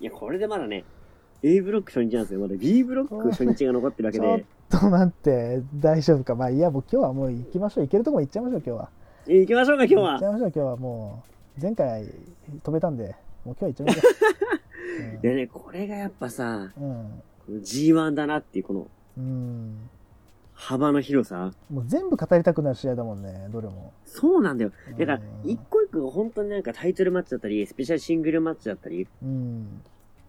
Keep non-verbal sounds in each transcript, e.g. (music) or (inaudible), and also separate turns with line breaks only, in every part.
いや、これでまだね、A ブロック初日なんですよ。まだ B ブロック初日が残ってるわけ
ちょっ
で。
と待って、大丈夫か？まあいいや、もう今日はもう行きましょう。行けるとこ行っちゃいましょう、今日は。
え行きましょうか、今日は
行っちゃ。いましょう、今日はもう。前回止めたんで、もう今日は行っちゃいましょ
で (laughs) ね、これがやっぱさ、
う。うん。
この G1 だなっていう、この
うん。うん
幅の広さ？
もう全部語りたくなる試合だもんね、どれも。
そうなんだよ。だから
う、ん
一個一個が本当になんかタイトルマッチだったり、スペシャルシングルマッチだったり、
うん。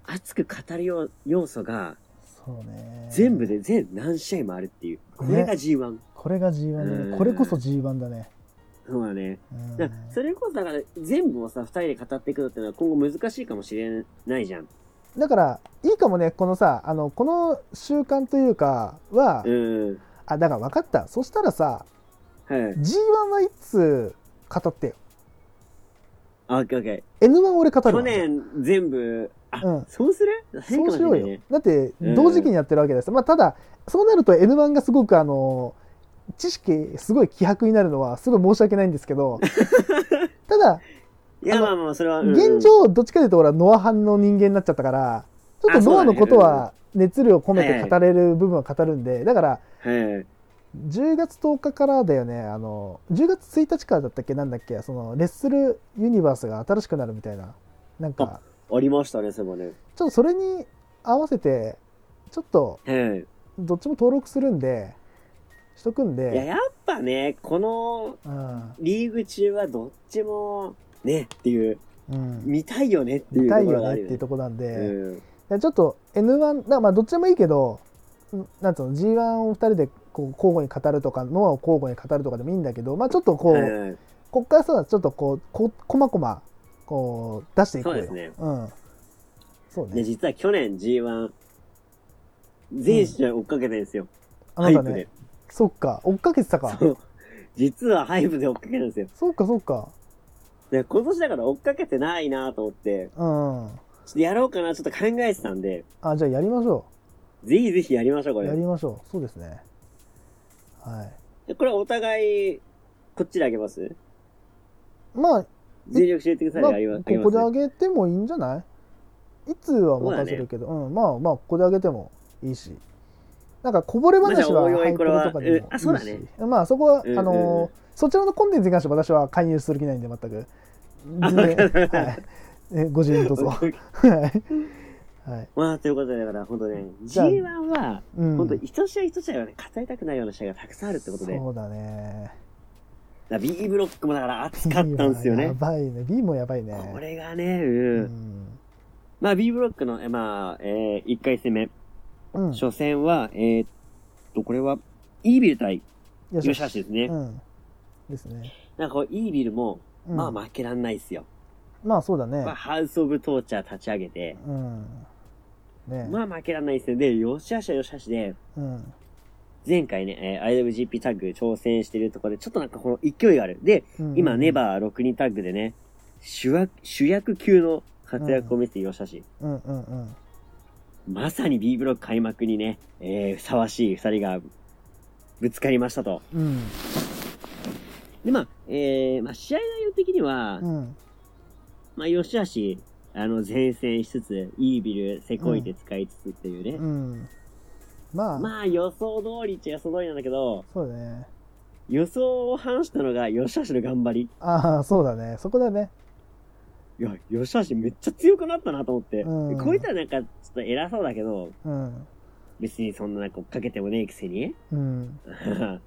熱く語るよう要素が、
そうね。
全部で全何試合もあるっていう。これが G1。
これが G1 だ
うん
ね。これこそ G1 だね。
そうだね。
う
それこそだから全部をさ、二人で語っていくのってのは今後難しいかもしれないじゃん。
だから、いいかもね、このさ、あの、この習慣というかは、
うん。
あ、だから分かった。そしたらさ、
はい。
G1 はいつ語ってよ。
あ、オッケーオッケ
N1 俺語
ー。
るわ。
去年全部、あ、
うん
そうする？
そうしようよ。だって、
うん
同時期にやってるわけです。まあ、ただ、そうなると N1 がすごくあの、知識すごい希薄になるのはすごい申し訳ないんですけど、(laughs) ただ、
いや、まあまあ、それは、うん
現、状、どっちかというと俺はノア派の人間になっちゃったから、ちょっとノアのことは熱量込めて語れる部分は語るんで、だから、
はい。
10月10日からだよね、あの、10月1日からだったっけ、なんだっけ、その、レッスルユニバースが新しくなるみたいな、なんか、
ありましたね、それもね。
ちょっとそれに合わせて、ちょっと、
はい。
どっちも登録するんで、しとくん
いや、
で、
やっぱね、この
うん、
リーグ中はどっちも、ね、っていう、
うん、
見たいよねっていう
見たい
ところがあるよね
よねっていう。とこなんで、
うん。
ちょっと N1、だからまあどっちでもいいけど、んなんつうの、G1 を2人でこう交互に語るとか、ノアを交互に語るとかでもいいんだけど、まあちょっとこう、
はい
こっからさ、ちょっとこう、ここまこま、こう、出していくよ。
そうですね
うん。そう
で、
ね。
実は去年 G1、全試合追っかけてるんですよ。
あなたね
ハイプで。。
そっか、追っかけてたか。
そう。実はハイプで追っかけてるんですよ。
そうか、そうか。
で、今年だから追っかけてないなと思って、
うん。
ちょっとやろうかな、ちょっと考えてたんで、
あ、じゃあやりましょ
ぜひぜひやりましょう、こ
う。
れ。
やりましょう。そうですね。はい。
でこれお互い、こっちであげます？
まあ、
全力教えてください、
まあ、
あげま
ここであげてもいいんじゃない？いつは任せるけど、う,、ん、まあまあ、ここであげてもいいし。なんか、こぼれ話は
おいおい
ハイプロとかでもいいし
これはうんあそうだね
まあ、そこは、
うんうん
あのーそちらのコンテンツに関しては私は介入する気ないんで、全く。はい。えご自由にどうぞ。(laughs) はい。はい。
まあ、ということで、だから、本当ね、
じゃあ
G1 は、
うん
本当一試合一試合はね、語りたくないような試合がたくさんあるってことで、だか
そうだね。
ら B ブロックもだから熱かったんですよ
B はや
ね。
ばいね。B もやばいね。
これがね、
う
うん。
ん。
まあ B ブロックの、えまあ、えー、1回戦目、
うん。
初戦は、えーっと、これは、イービル対
よ
吉橋ですね。
うん。ですね。
なんかこう、イービルも、
うん
まあ負けらんないっすよ。
まあそうだね
まあ、。ハウス・オブ・トーチャー立ち上げて、
うん。ね
まあ負けらんないっすよ。で、吉橋は吉橋で、
うん。
前回ね、えー IWGP タッグ挑戦してるところで、ちょっとなんかこの勢いがある。で、
うん
今、ネバー6人タッグでね、主役、主役級の活躍を見せている吉橋。
うんうんうん。
まさに B ブロック開幕にね、えー、ふさわしい二人がぶつかりましたと。
うん。
で、まあ、えー、まあ、試合内容的には、
うん。
まあ、吉橋、あの、前線しつつ、イービル、セコイテ使いつつっていうね。
うん。まあ、
まあ、予想通りっちゃ予想通りなんだけど、
そうだね。
予想を反したのが吉橋の頑張り。
ああ、そうだね。そこだね。
いや、吉橋めっちゃ強くなったなと思って。
うん
こいつはなんか、ちょっと偉そうだけど、
うん。
別にそんななんか追っかけてもねえくせに、
うん。(laughs)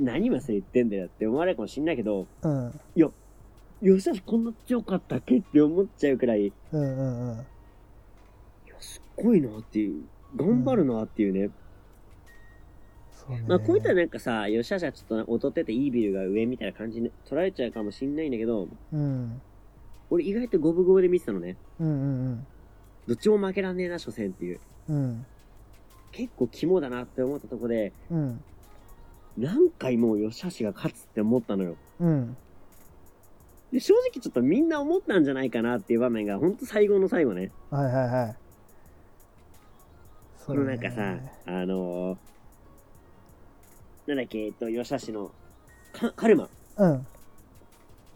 何今それ言ってんだよって思われるかもしんないけど、
うん。
吉橋こんな強かったっけって思っちゃうくらい、い
うんうんうん。
や、すっごいなっていう、頑張るなっていうね。
そうね。
まあ、こういったなんかさ、吉橋はちょっと劣っててイービルが上みたいな感じに取られちゃうかもしんないんだけど、
うん。
俺意外と五分五分で見てたのね。
うんうん
どっちも負けらんねえな、初戦っていう。
うん。うん。
結構肝だなって思ったとこで、
うん。
何回もう吉橋が勝つって思ったのよ。
うん。
で、正直ちょっとみんな思ったんじゃないかなっていう場面が、ほんと最後の最後ね。
はいはいはい。
このなんかさ、あのー、なんだっけ、えっと、吉橋の、かカルマ
うん。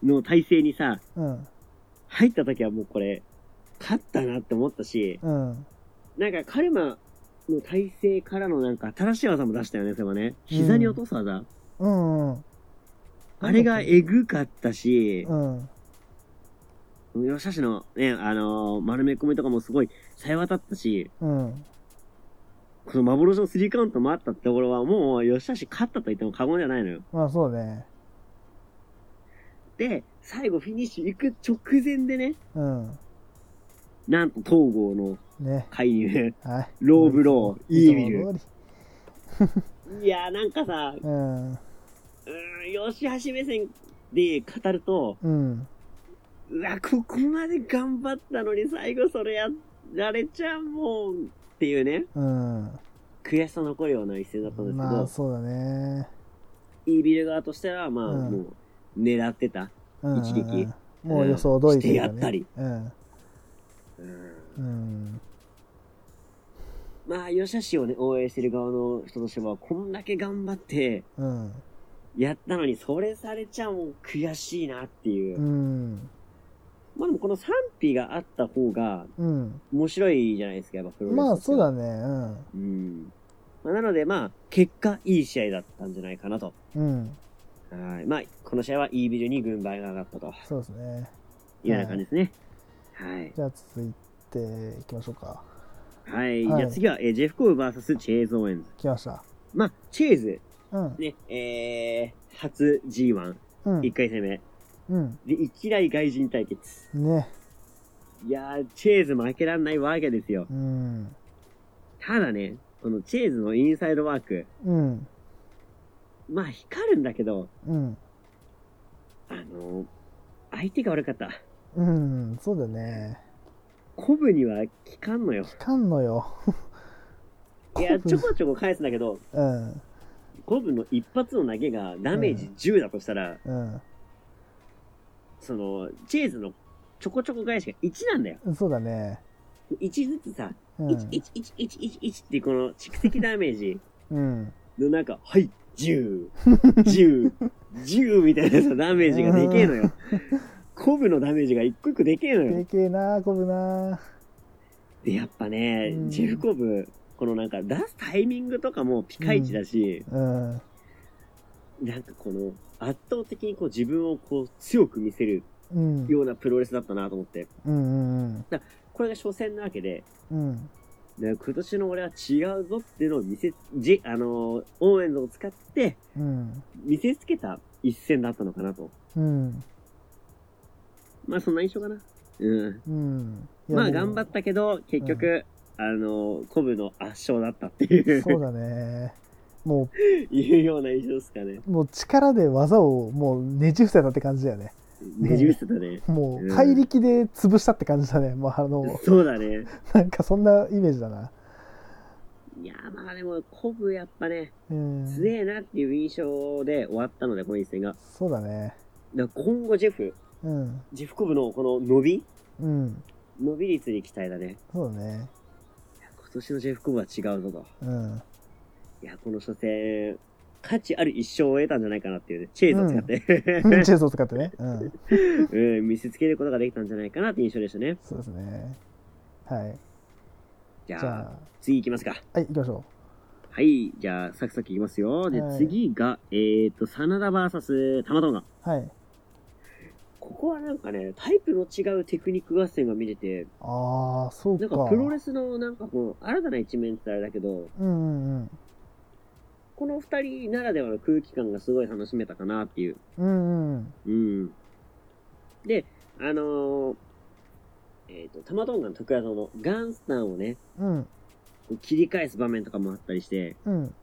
の体勢にさ、
うん。
入った時はもうこれ、勝ったなって思ったし、
うん。
なんかカルマの体勢からのなんか新しい技も出したよね、それはね。膝に落とす技。
うんうん。
あれがえぐかったし、
うん。
吉橋のね、あのー丸め込みとかもすごい冴え渡ったし、
うん。
この幻のスリーカウントもあったってところはもう吉橋勝ったと言っても過言じゃないのよ。
まあそうね。
で、最後フィニッシュ行く直前でね、
うん。
なんと東郷の
ね。
介入。
はい。
ローブロー、イービル。
いつも通
いやーなんかさ、
りうん。
うーん、吉橋目線で語ると、
うん。
うわ、ここまで頑張ったのに最後それやられちゃうもんっていうね、
うん。
悔しさ残るような一戦だったんですけど、
まあそうだね。
イービル側としては、まあ、
うん
もう、狙ってた。
うん
一撃
もう予想通りというか
してやったり。
うん。
うん
うん。
まあ、吉橋をね、応援してる側の人としては、こんだけ頑張って、
うん。
やったのに、それされちゃもう悔しいなっていう。
うん。
まあでも、この賛否があった方が、
うん。
面白いじゃないですか、やっぱプロレス
まあそうだね。うん。
うん。まあ、なので、まあ、結果、いい試合だったんじゃないかなと。
うん。
はい。まあ、この試合はイービルに軍配が上がったと
そうですね。
いうような感じですね。はい。
じゃあ続いていきましょうか。
はい。
はい
じゃあ次は、えージェフ・コーブ VS チェーズ・オーエンズ。
来ました。
まあ、チェーズ、
うん。
ね、えー、初 G1、
うん
1。回戦目。
うん。
で、いきなり外人対決。
ね。
いやー、チェーズ負けらんないわけですよ。
うん。
ただね、このチェーズのインサイドワーク、
うん。
まあ、光るんだけど、
うん。
あのー相手が悪かった。
うん。そうだね。
コブには効かんのよ。
いかんのよ。
いや、(laughs) ちょこちょこ返すんだけど、
うん。
コブの一発の投げがダメージ10だとしたら、
うん。
その、チェーズのちょこちょこ返しが1なんだよ。
そうだね。
1ずつさ、
うん。
1、1、1、1、1、1ってこの蓄積ダメージ
うん。
の中、はい、10、10、10みたいなさ、ダメージがでけえのよ。(laughs) コブのダメージが一個一個でけえのよ
で。けえな、こぶな。
で、やっぱね、
うん
ジェフコブ、このなんか出すタイミングとかもピカイチだし、
うん。
なんかこの圧倒的にこう自分をこう強く見せる
うん。
ようなプロレスだったなと思って。
うんうん
これが初戦なわけで、
うん。
今年の俺は違うぞっていうのを見せ、じ、あのー、オーエンズを使って
うん。
見せつけた一戦だったのかなと。
うん。
まあそんな印象かな。うん。
うん。
まあ頑張ったけど、結局、あのー、コブの圧勝だったっていう、
そうだね。も (laughs)
いうような印象ですかね。
う、もう力で技をもうねじ伏せたって感じだよね。
ねじ伏せたね。
もう
うん
怪力で潰したって感じだね。もうあの、
そうだね。
なんかそんなイメージだな。
いやーまあでも、コブやっぱね、
うん。
強えなっていう印象で終わったので、この一戦が。
そうだね。
だ今後ジェフ、
うん。
ジェフコブのこの伸び？
うん。
伸び率に期待だね。
そうだね。
今年のジェフコブは違うぞと。
うん。
いや、この初戦、価値ある一勝を得たんじゃないかなっていうね、チェーズを使って、
チェースを使ってね。うん。(laughs)
うん、見せつけることができたんじゃないかなっていう印象でしたね。
そうですね。はい。
じゃあ、
じゃ
次行きますか。
あ、はい、行きましょ
はい、じゃあ、サクサクいきますよ。で、
はい
次が、えーと、真田 VS 玉トンガ。
う。はい。
ここはなんかね、タイプの違うテクニック合戦が見れて、
ああ、そうか。
なんかプロレスのなんかこう、新たな一面ってあれだけど、
うんうんうん。
この二人ならではの空気感がすごい楽しめたかなっていう。
うんうん。
うん。で、あのーえっ、と、玉トンガの得意技のガンスタンをね、
うん。
切り返す場面とかもあったりして、
うん。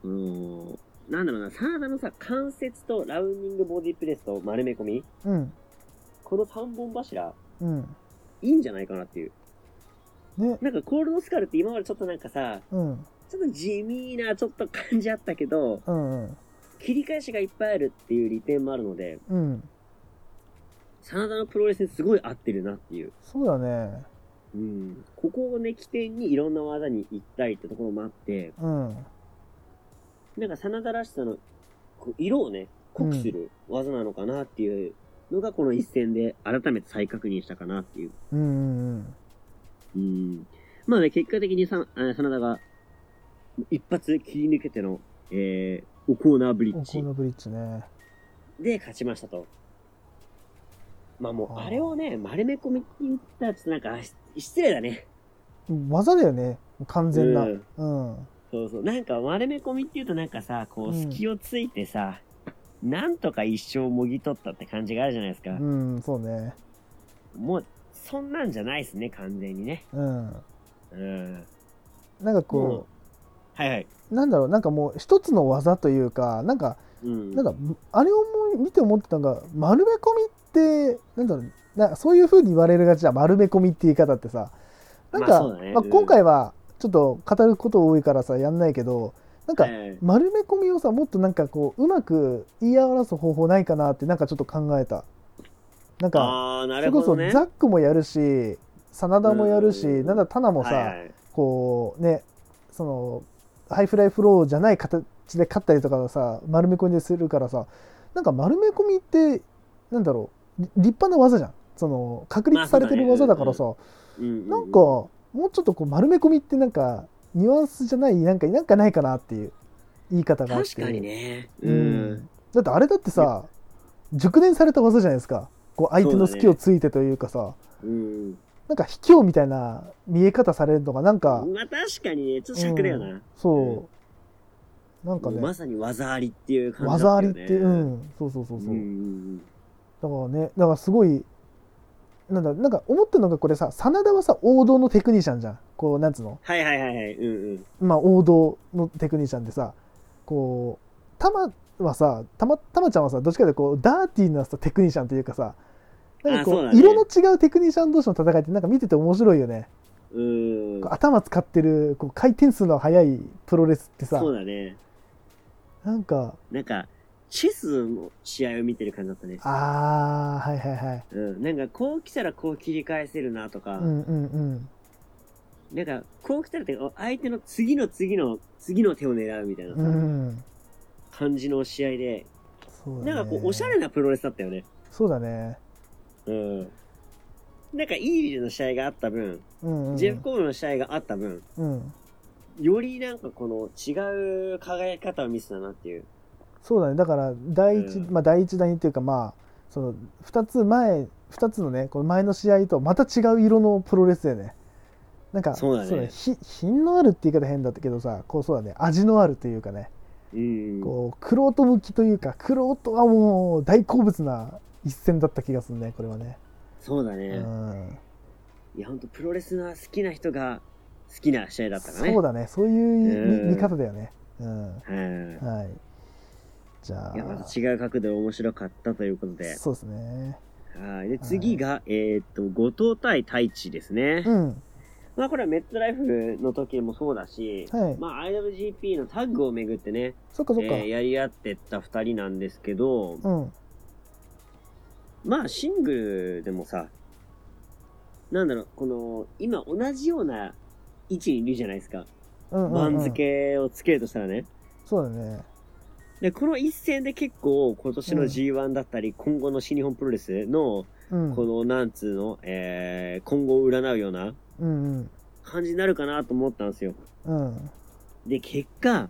その、なんだろうな、真田のさ、関節とラウンディングボディプレスと丸め込み、
うん。
この三本柱、
うん。
いいんじゃないかなっていう。
ね。
なんかコールドスカルって今までちょっとなんかさ、
うん。
ちょっと地味なちょっと感じあったけど、
うんうん。
切り返しがいっぱいあるっていう利点もあるので、
うん。
真田のプロレスにすごい合ってるなっていう。
そうだね。
うん。ここをね、起点にいろんな技に行ったりってところもあって、
うん。
なんか真田らしさの色をね、濃くする技なのかなっていうのがこの一戦で改めて再確認したかなっていう。
うんうん
うん。まあね、結果的にさ、あ真田が、一発切り抜けての、えー、オコーナーブリ
うん。
ッジ
おこのブリッジね。
で勝ちましたと。まあもう、
あ
れをね、丸め込みって言ったらちょっとなんか、し失礼だね。
技だよね。完全な。
う
うんん。
そうそう。なんか丸め込みって言うとなんかさ、こう、
うん
隙をついてさ、なんとか一生もぎ取ったって感じがあるじゃないですか。
うん、そうね。
もう、そんなんじゃないですね、完全にね。
うん。
うん。
なんか
もう
こ、
はいはい。
う、なんだろう、なんかもう一つの技というか、なんか、
うん。
なんか、あれを見て思ってたのが、丸め込みって、なんだろう、なそういう風に言われるがちだ、丸め込みって言い方ってさ、なんか、
ね
まあ
うん
今回はちょっと語ること多いからさ、やんないけど、なんか丸め込みをさ、もっとなんかこう、うまく言い表す方法ないかなって、なんかちょっと考えた。なんか、
あー、な
それこそ。ザックもやるし、真田もやるし、
うん
なんだ、タナもさ、
はいはい
こうね、その、ハイフライフローじゃない形で勝ったりとかさ、丸め込みでするからさ、なんか丸め込みって、なんだろう、り立派な技じゃん。その、確立されてる技だからさ、
うんうんうん
なんか、もうちょっとこう丸め込みってなんか、ニュアンスじゃない、なんか、なんかないかなっていう言い方があって。
確かにね。
う
うんん。
だってあれだってさ、熟練された技じゃないですか。こう相手の隙をついてというかさ、
うん。
なんか卑怯みたいな見え方されるのがなんか、
まあ確かにね、ちょっと尺だよな。
そう。なんかね、
まさに技ありっていう感じだ
技ありって。うん、そうそうそうそう。
うんうん
だからね、だからすごい、なんだ、なんか思ったのがこれさ、真田はさ、王道のテクニシャンじゃん。こう、なんつうの？
はいはいはいはい。うんうん。
まあ、王道のテクニシャンでさ、こう、たまはさ、たま、たまちゃんはさ、どっちかというとこう、ダーティーなさテクニシャンというかさ、なんかこう、
ね
色の違うテクニシャン同士の戦いってなんか見てて面白いよね。
うん。
頭使ってる、こう回転数の速いプロレスってさ
そ、うだね。
なんか、
なんか、チェスの試合を見てる感じだったね。
あー、はいはいはい。
うん。なんか、こう来たらこう切り返せるなとか、
うんうんうん。
なんか、こう来たらって、相手の次の次の、次の手を狙うみたいなさ、
うん。
感じの試合で、
そうだね。
なんかこう、おしゃれなプロレスだったよね。
そうだね。
うん。なんか、いい意味での試合があった分、
うん、うん。
ジェフコブの試合があった分、
うん。
よりなんかこの違う輝き方を見せたなっていう。
そうだね。だから、第一、
うん
まあ、第一第二っていうか、まあ、その、二つ前、二つのね、この前の試合とまた違う色のプロレスだよね。なんか、
そうだね
ひ品のあるって言い方変だったけどさ、こうそうだね、味のあるというかね、
うん。
こう、クロート向きというか、クロートはもう大好物な一戦だった気がするね、これはね。う
そうだね。
ん。
いや、ほんとプロレスが好きな人が好きな試合だったからね。
そうだね、そういう見方だよね。うん。
はい。
はい。じゃ
いや、ま
あ、
た違う角度で面白かったということで。
そうですね。
はい。で、次が、えーっと、後藤対太一ですね。
うん。
まあ、これはメッツライフの時もそうだし、
はい。
まあ、IWGP のタッグをめぐってね、
そっかそっか。
えーやり合ってった二人なんですけど、
うん。
まあ、シングルでもさ、なんだろう、この、今同じような位置にいるじゃないですか。
うんうん、うん。
番付をつけるとしたらね。
そうだね。
で、この一戦で結構今年の G1 だったり、今後の新日本プロレスの、
うん。
この、なんつうの、えー、今後を占うような。感じになるかなと思ったんですよ。
うん。
で、結果、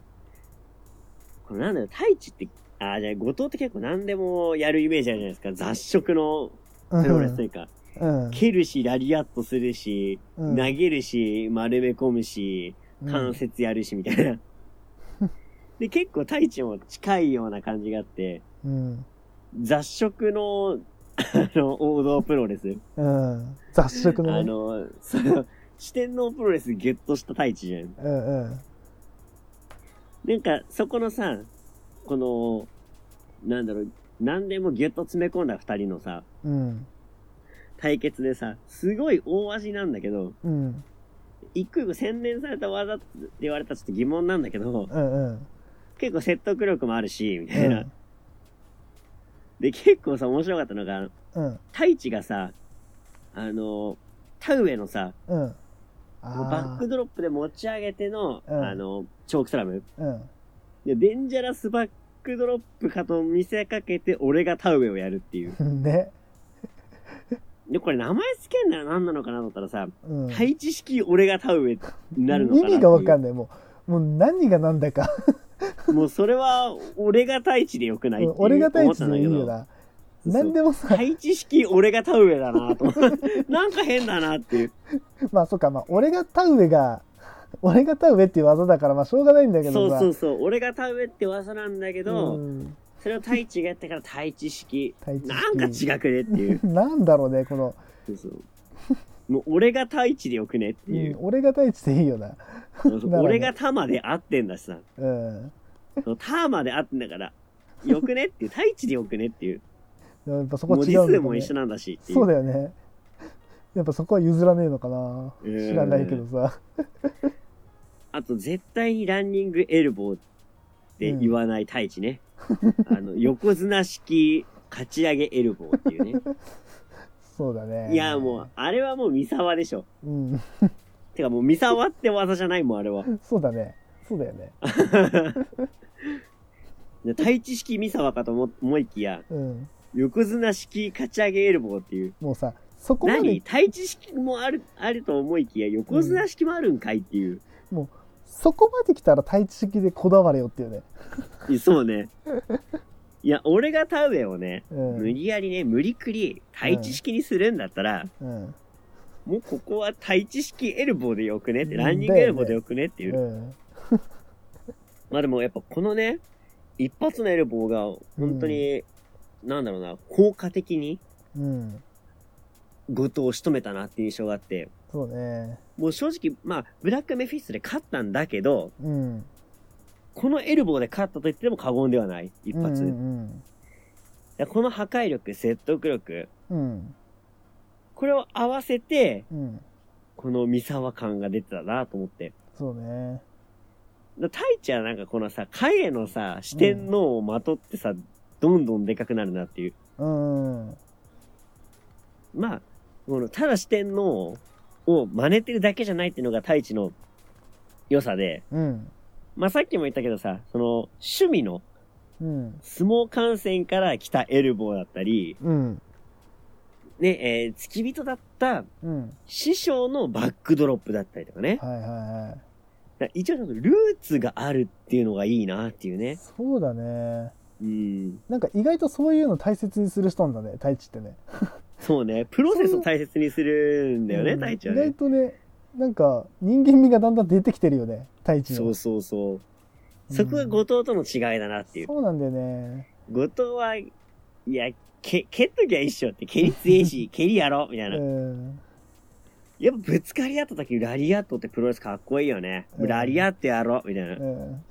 これなんだろう、太一って、あー、じゃあ、後藤って結構何でもやるイメージあるじゃないですか。雑食のプロレスというか、
うん。
蹴るし、ラリアットするし、
うん
投げるし、丸め込むし、関節やるし、みたいな。で、結構太一も近いような感じがあって、
うん。
雑食の、(laughs) あの、王道プロレス。
うん。雑食のね。
あの、その、四天王プロレスゲットした太一じゃん。
うんうん。
なんか、そこのさ、この、なんだろう、何でもギュッと詰め込んだ二人のさ、
うん。
対決でさ、すごい大味なんだけど、
うん。
一個一個洗練された技って言われたらちょっと疑問なんだけど、
うんうん。
結構説得力もあるし、みたいな。
うん。
で、結構さ、面白かったのが、
うん。
太一がさ、あの、田植えのさ、
うん。
バックドロップで持ち上げての、
うん
あの、チョークスラム。
うん。
で、デンジャラスバックドロップかと見せかけて、俺が田植えをやるっていう。(laughs)
ね。
で、これ名前つけんなら何なのかなと思ったらさ、
うん。
配置式俺が田植えになるのかな
意味がわかん
な
ない。もう、もう何が何だか。
い。もうそれは、俺が太一でよくないっていう
俺が太一でいい。よな。
そう
何でもさ、
配置式俺が田植えだなと。なんか変だなっていう。(laughs)
まあそっか、まあ俺が田植えが、俺が田植えっていう技だからまあしょうがないんだけ
そう
どさ。
そうそう。俺が田植えって技なんだけど、
うん
それを太一がやったから太一式。
太一式
なんか違くねっていう。(laughs)
なんだろうね、この、
そうそう。もう俺が太一でよくねって
うん
いう。
俺が太一でいいよな。(laughs)
俺がタまで合ってんだしさ。
うん。
タまで合ってんだから、よくねっていう。(laughs) 太一でよくねっていう。
やっぱそこ違うんだ
数も一緒なんだしっていう。
そうだよね。やっぱそこは譲らねえのかな。
うん
知らないけどさ。
あと、絶対にランニングエルボーって言わない太一ね。あの、横綱式勝ち上げエルボーっていうね。(laughs)
そうだね。
いや、もう、あれはもう三沢でしょ。
う。うん。
てかもう三沢って技じゃないもん、あれは。
そうだね。そうだよね。(laughs)
で太一式三沢かと思思いきや、
うん。
横綱式勝ち上げエルボーっていう。
もうさ、そこま
何？
で、
太一式もある、あると思いきや、横綱式もあるんかいっていう。
そこまで来たら太一式でこだわれよっていうね。
そうね。いや、俺が田植えをね、
うん。
無理やりね、無理くり太一式にするんだったら、
うん。
もうここは太一式エルボーでよくねって、
うん
ランニングエルボーでよくねっていう。
うん。
まあでもやっぱこのね、一発のエルボーが本当に、なんだろうな、効果的に
うん。
後藤を仕留めたなっていう印象があって、
そうね。
もう正直、まあ、ブラックメフィストで勝ったんだけど、
うん。
このエルボーで勝ったと言っても過言ではない、一発。
うん
だからこの破壊力、説得力、
うん。うん。
これを合わせて、
うん。
この三沢感が出てたなと思って。
そうね。
だ太一はなんかこのさ、影のさ、四天王をまとってさ、どんどんでかくなるなっていう。
うん。
まあ、この、ただ四天王を真似てるだけじゃないっていうのが太一の良さで、
うん。
まあさっきも言ったけどさ、その、趣味の
うん。
相撲観戦から来たエルボーだったり、
うん。
ね、えー、付き人だった
うん。
師匠のバックドロップだったりとかね。
はいはいはい。
一応ちょっとルーツがあるっていうのがいいなっていうね。
そうだね。
うん。
なんか意外とそういうの大切にする人なんだね、太一ってね。
そうね。プロセスを大切にするんだよね、
うん
太一はね。
意外とね、なんか人間味がだんだん出てきてるよね、太一の。
そうそうそう。そこが後藤との違いだなっていう。
そうなんだよね。
後藤は、いや、け、蹴っときゃ一緒って、蹴り強いし、(laughs) 蹴りやろみたいな。
うん。
やっぱぶつかり合った時、ラリアットってプロレスかっこいいよね。
うん
ラリアってやろみたいな。
うん。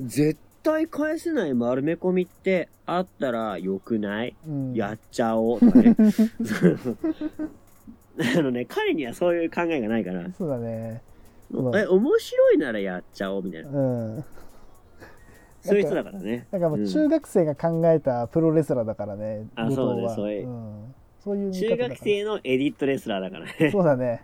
絶対返せない丸め込みってあったら良くない？
うん。
やっちゃおうとかね。(laughs) (laughs) (laughs) あのね、彼にはそういう考えがないから、
そうだね。うん
え、面白いならやっちゃおうみたいな。
うん。
そういう人だからね。
だからもう中学生が考えたプロレスラーだからね、
あ
後藤は。
そうねそういう
うん。そういう見
中学生のエディットレスラーだからね。
そうだね。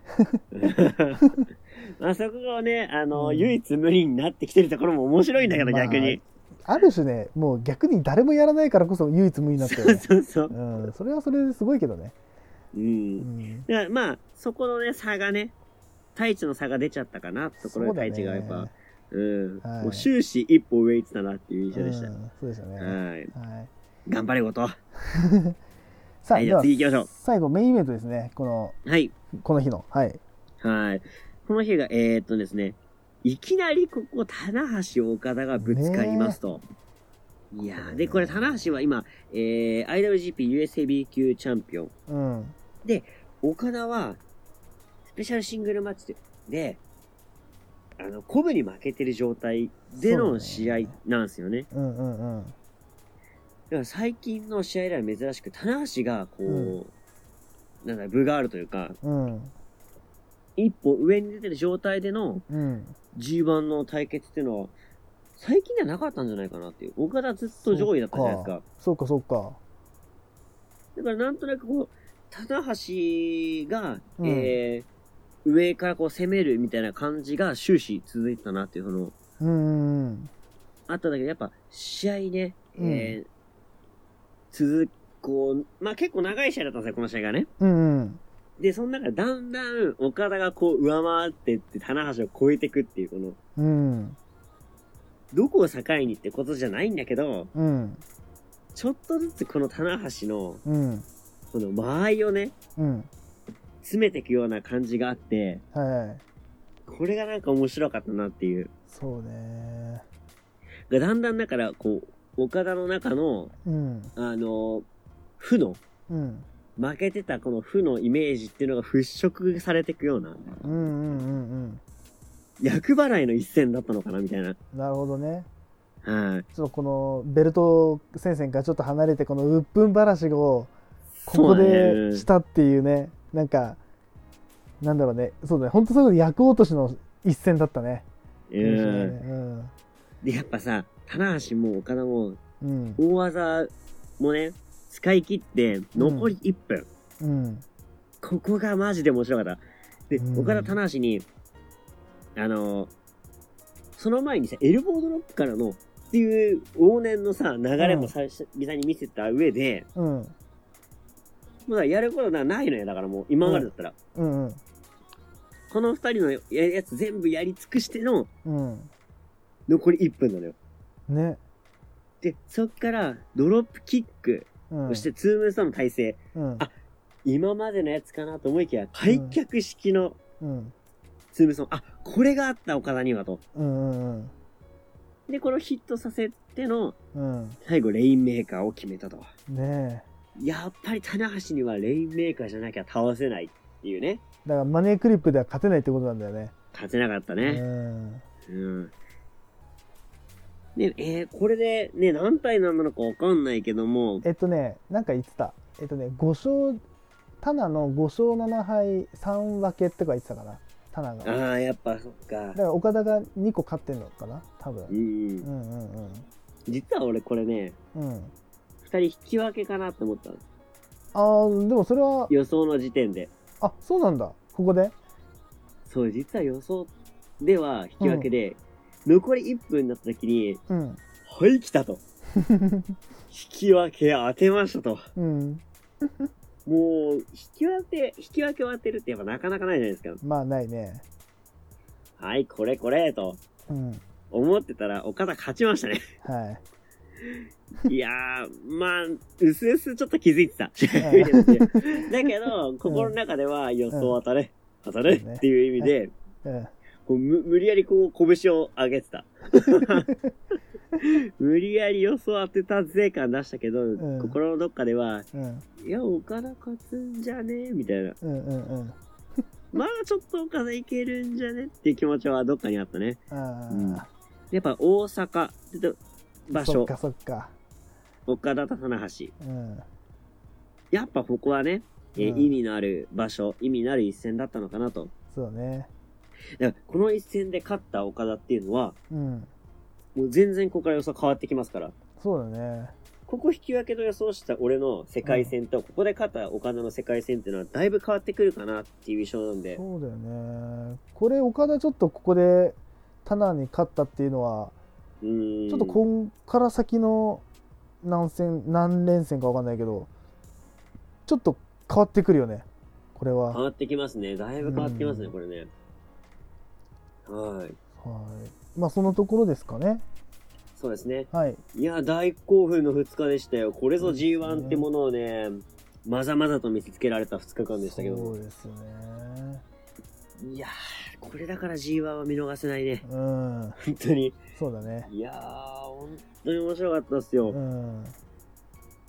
まあそこがね、あの、
うん
唯一無二になってきてるところも面白いんだけど、
まあ
逆に。
ある種ね、もう逆に誰もやらないからこそ唯一無二になってる、(laughs)
そう
ね。
そうそう。
うん。それはそれですごいけどね。
う。
うんん。
だからまあ、そこのね、差がね、太一の差が出ちゃったかな、ところで太一がやっぱ、うん。
はい
もう終始一歩上行ってたなっていう印象でした。
うんそうでしたね。
はい。
はい。
頑張れこと。は (laughs)
さあ、
い、じゃあ次行きましょ
最後メインイベントですね。この、
う。はい。
この日の。はい。
はい。この日が、えー、っとですね、いきなりここ、棚橋岡田がぶつかりますと。いやーで、これ、棚橋は今、えー、IWGP USAB 級チャンピオン。
うん。
岡田は、スペシャルシングルマッチで、あの、コブに負けてる状態での試合なんですよね。
うんうんうん。
だから最近の試合では珍しく、棚橋が、こう、
うん
なんだ、分があるというか、
うん。
一歩上に出てる状態での
うん。
G1 の対決っていうのは、最近ではなかったんじゃないかなっていう。岡田ずっと上位だったじゃないですか。
そうかそうか。
だからなんとなくこう、棚橋が、
うん
えー、上からこう攻めるみたいな感じが終始続いてたなっていう、その、
うんうん
あったんだけど、やっぱ試合ね、
うん
えー、続こう、まあ結構長い試合だったんですよ、この試合がね。
うんうん。
で、その中でだんだん岡田がこう上回ってって、棚橋を超えていくっていう、この、
うん。
どこを境にってことじゃないんだけど、
うん。
ちょっとずつこの棚橋の、
うん。
この間合いをね、
うん。
詰めていくような感じがあって、
はいはい。
これがなんか面白かったなっていう。
そうね。
だんだんだから、こう、岡田の中の、
うん。
あの、負の、
うん。
負けてたこの負のイメージっていうのが払拭されていくような、
うんうんうんうん。
厄払いの一戦だったのかなみたいな。
なるほどね。
はい。
ちょっとこのベルト戦線からちょっと離れてこの鬱憤話をここで
ね
したっていうねなんかなんだろうねそうだね本当そういう役落としの一戦だったね。
うん。で、やっぱさ、棚橋も岡田も、
うん
大技もね、使い切って、残り1分。
うん
ここがマジで面白かった。で、
うん
岡田棚橋に、あのその前にさ、エルボードロップからの、っていう往年のさ、流れも最初、々に見せた上で、
うん
もうだやることがないのよ。だからもう、今までだったら。
うん。うん
この二人のややつ全部やり尽くしての、
うん。
残り1分なのよ。
ね。
で、そっから、ドロップキック、
うん。
そしてツームースとの体勢、
うん。
あ今までのやつかなと思いきや、開脚式の
うん。
ツームソン、あ、これがあった岡田にはと。
うんうん
で、これをヒットさせての、
うん。
最後、レインメーカーを決めたと。
ね
やっぱり棚橋にはレインメーカーじゃなきゃ倒せないっていうね。
だからマネークリップでは勝てないってことなんだよね。
勝てなかった
う
ね。
ん
うん。ね、えーこれでね、何体なのかわかんないけども、
えっとねなんか言ってたえっとね5勝タナの5勝7敗3分けとか言ってたかなタナがだか
ああ、やっぱそっか。
ら岡田が2個勝ってんのかな多分
うん。
うんうん
実は俺これね、
うん
人引き分けかなって思ったの。
ああでもそれは
予想の時点で。
あそうなんだここで？
そう、実は予想では引き分けで、残り1分になった時に、
うん
はい、来たと。引き分け当てましたと。
うん
もう、引き分け、引き分けを当てるってやっぱなかなかないじゃないですか。
まあないね
はい、これこれ、と
うん
思ってたら、岡田勝ちましたね。
はい
いやー、まあ、うすうすちょっと気づいてた。だけど、心の中では予想当たれ、当たれっていう意味で、
うん。
こうむ無理やりこう拳を上げてた。(laughs) 無理やり予想当てたぜ感出したけど、
ん。
心のどっかでは、
うん。
いや、岡田勝つんじゃねえみたいな。
うんうんうん。
まだちょっと岡田いけるんじゃねっていう気持ちはどっかにあったね。
あ
うん。
あ
やっぱ大阪場所
そっ、かそっか
岡田と棚橋。
うん
やっぱここはね、えー
うん
意味のある場所、意味のある一戦だったのかなと。
そうね
だからこの一戦で勝った岡田っていうのは、
うん
もう全然ここから予想変わってきますから。
そうだね
ここ引き分けと予想した俺の世界戦と、ここで勝った岡田の世界戦っていうのはだいぶ変わってくるかなっていう印象なんで。
そうだよねこれ岡田ちょっとここでタナに勝ったっていうのは。ちょっとこんから先の何戦何連戦か分かんないけどちょっと変わってくるよねこれは
変わってきますね。だいぶ変わってきますね、
うん
これね。はい。
はいまあそのところですかね
そうですね。
はい
いや、大興奮の2日でしたよ。これぞ G1 ってものをね、まざまざと見せつけられた2日間でしたけ
そ
ど。
うですよね
いやー、これだから G1 は見逃せないね。
うん
本当に。
そうだね
いやー、本当に面白かったっすよ。
うん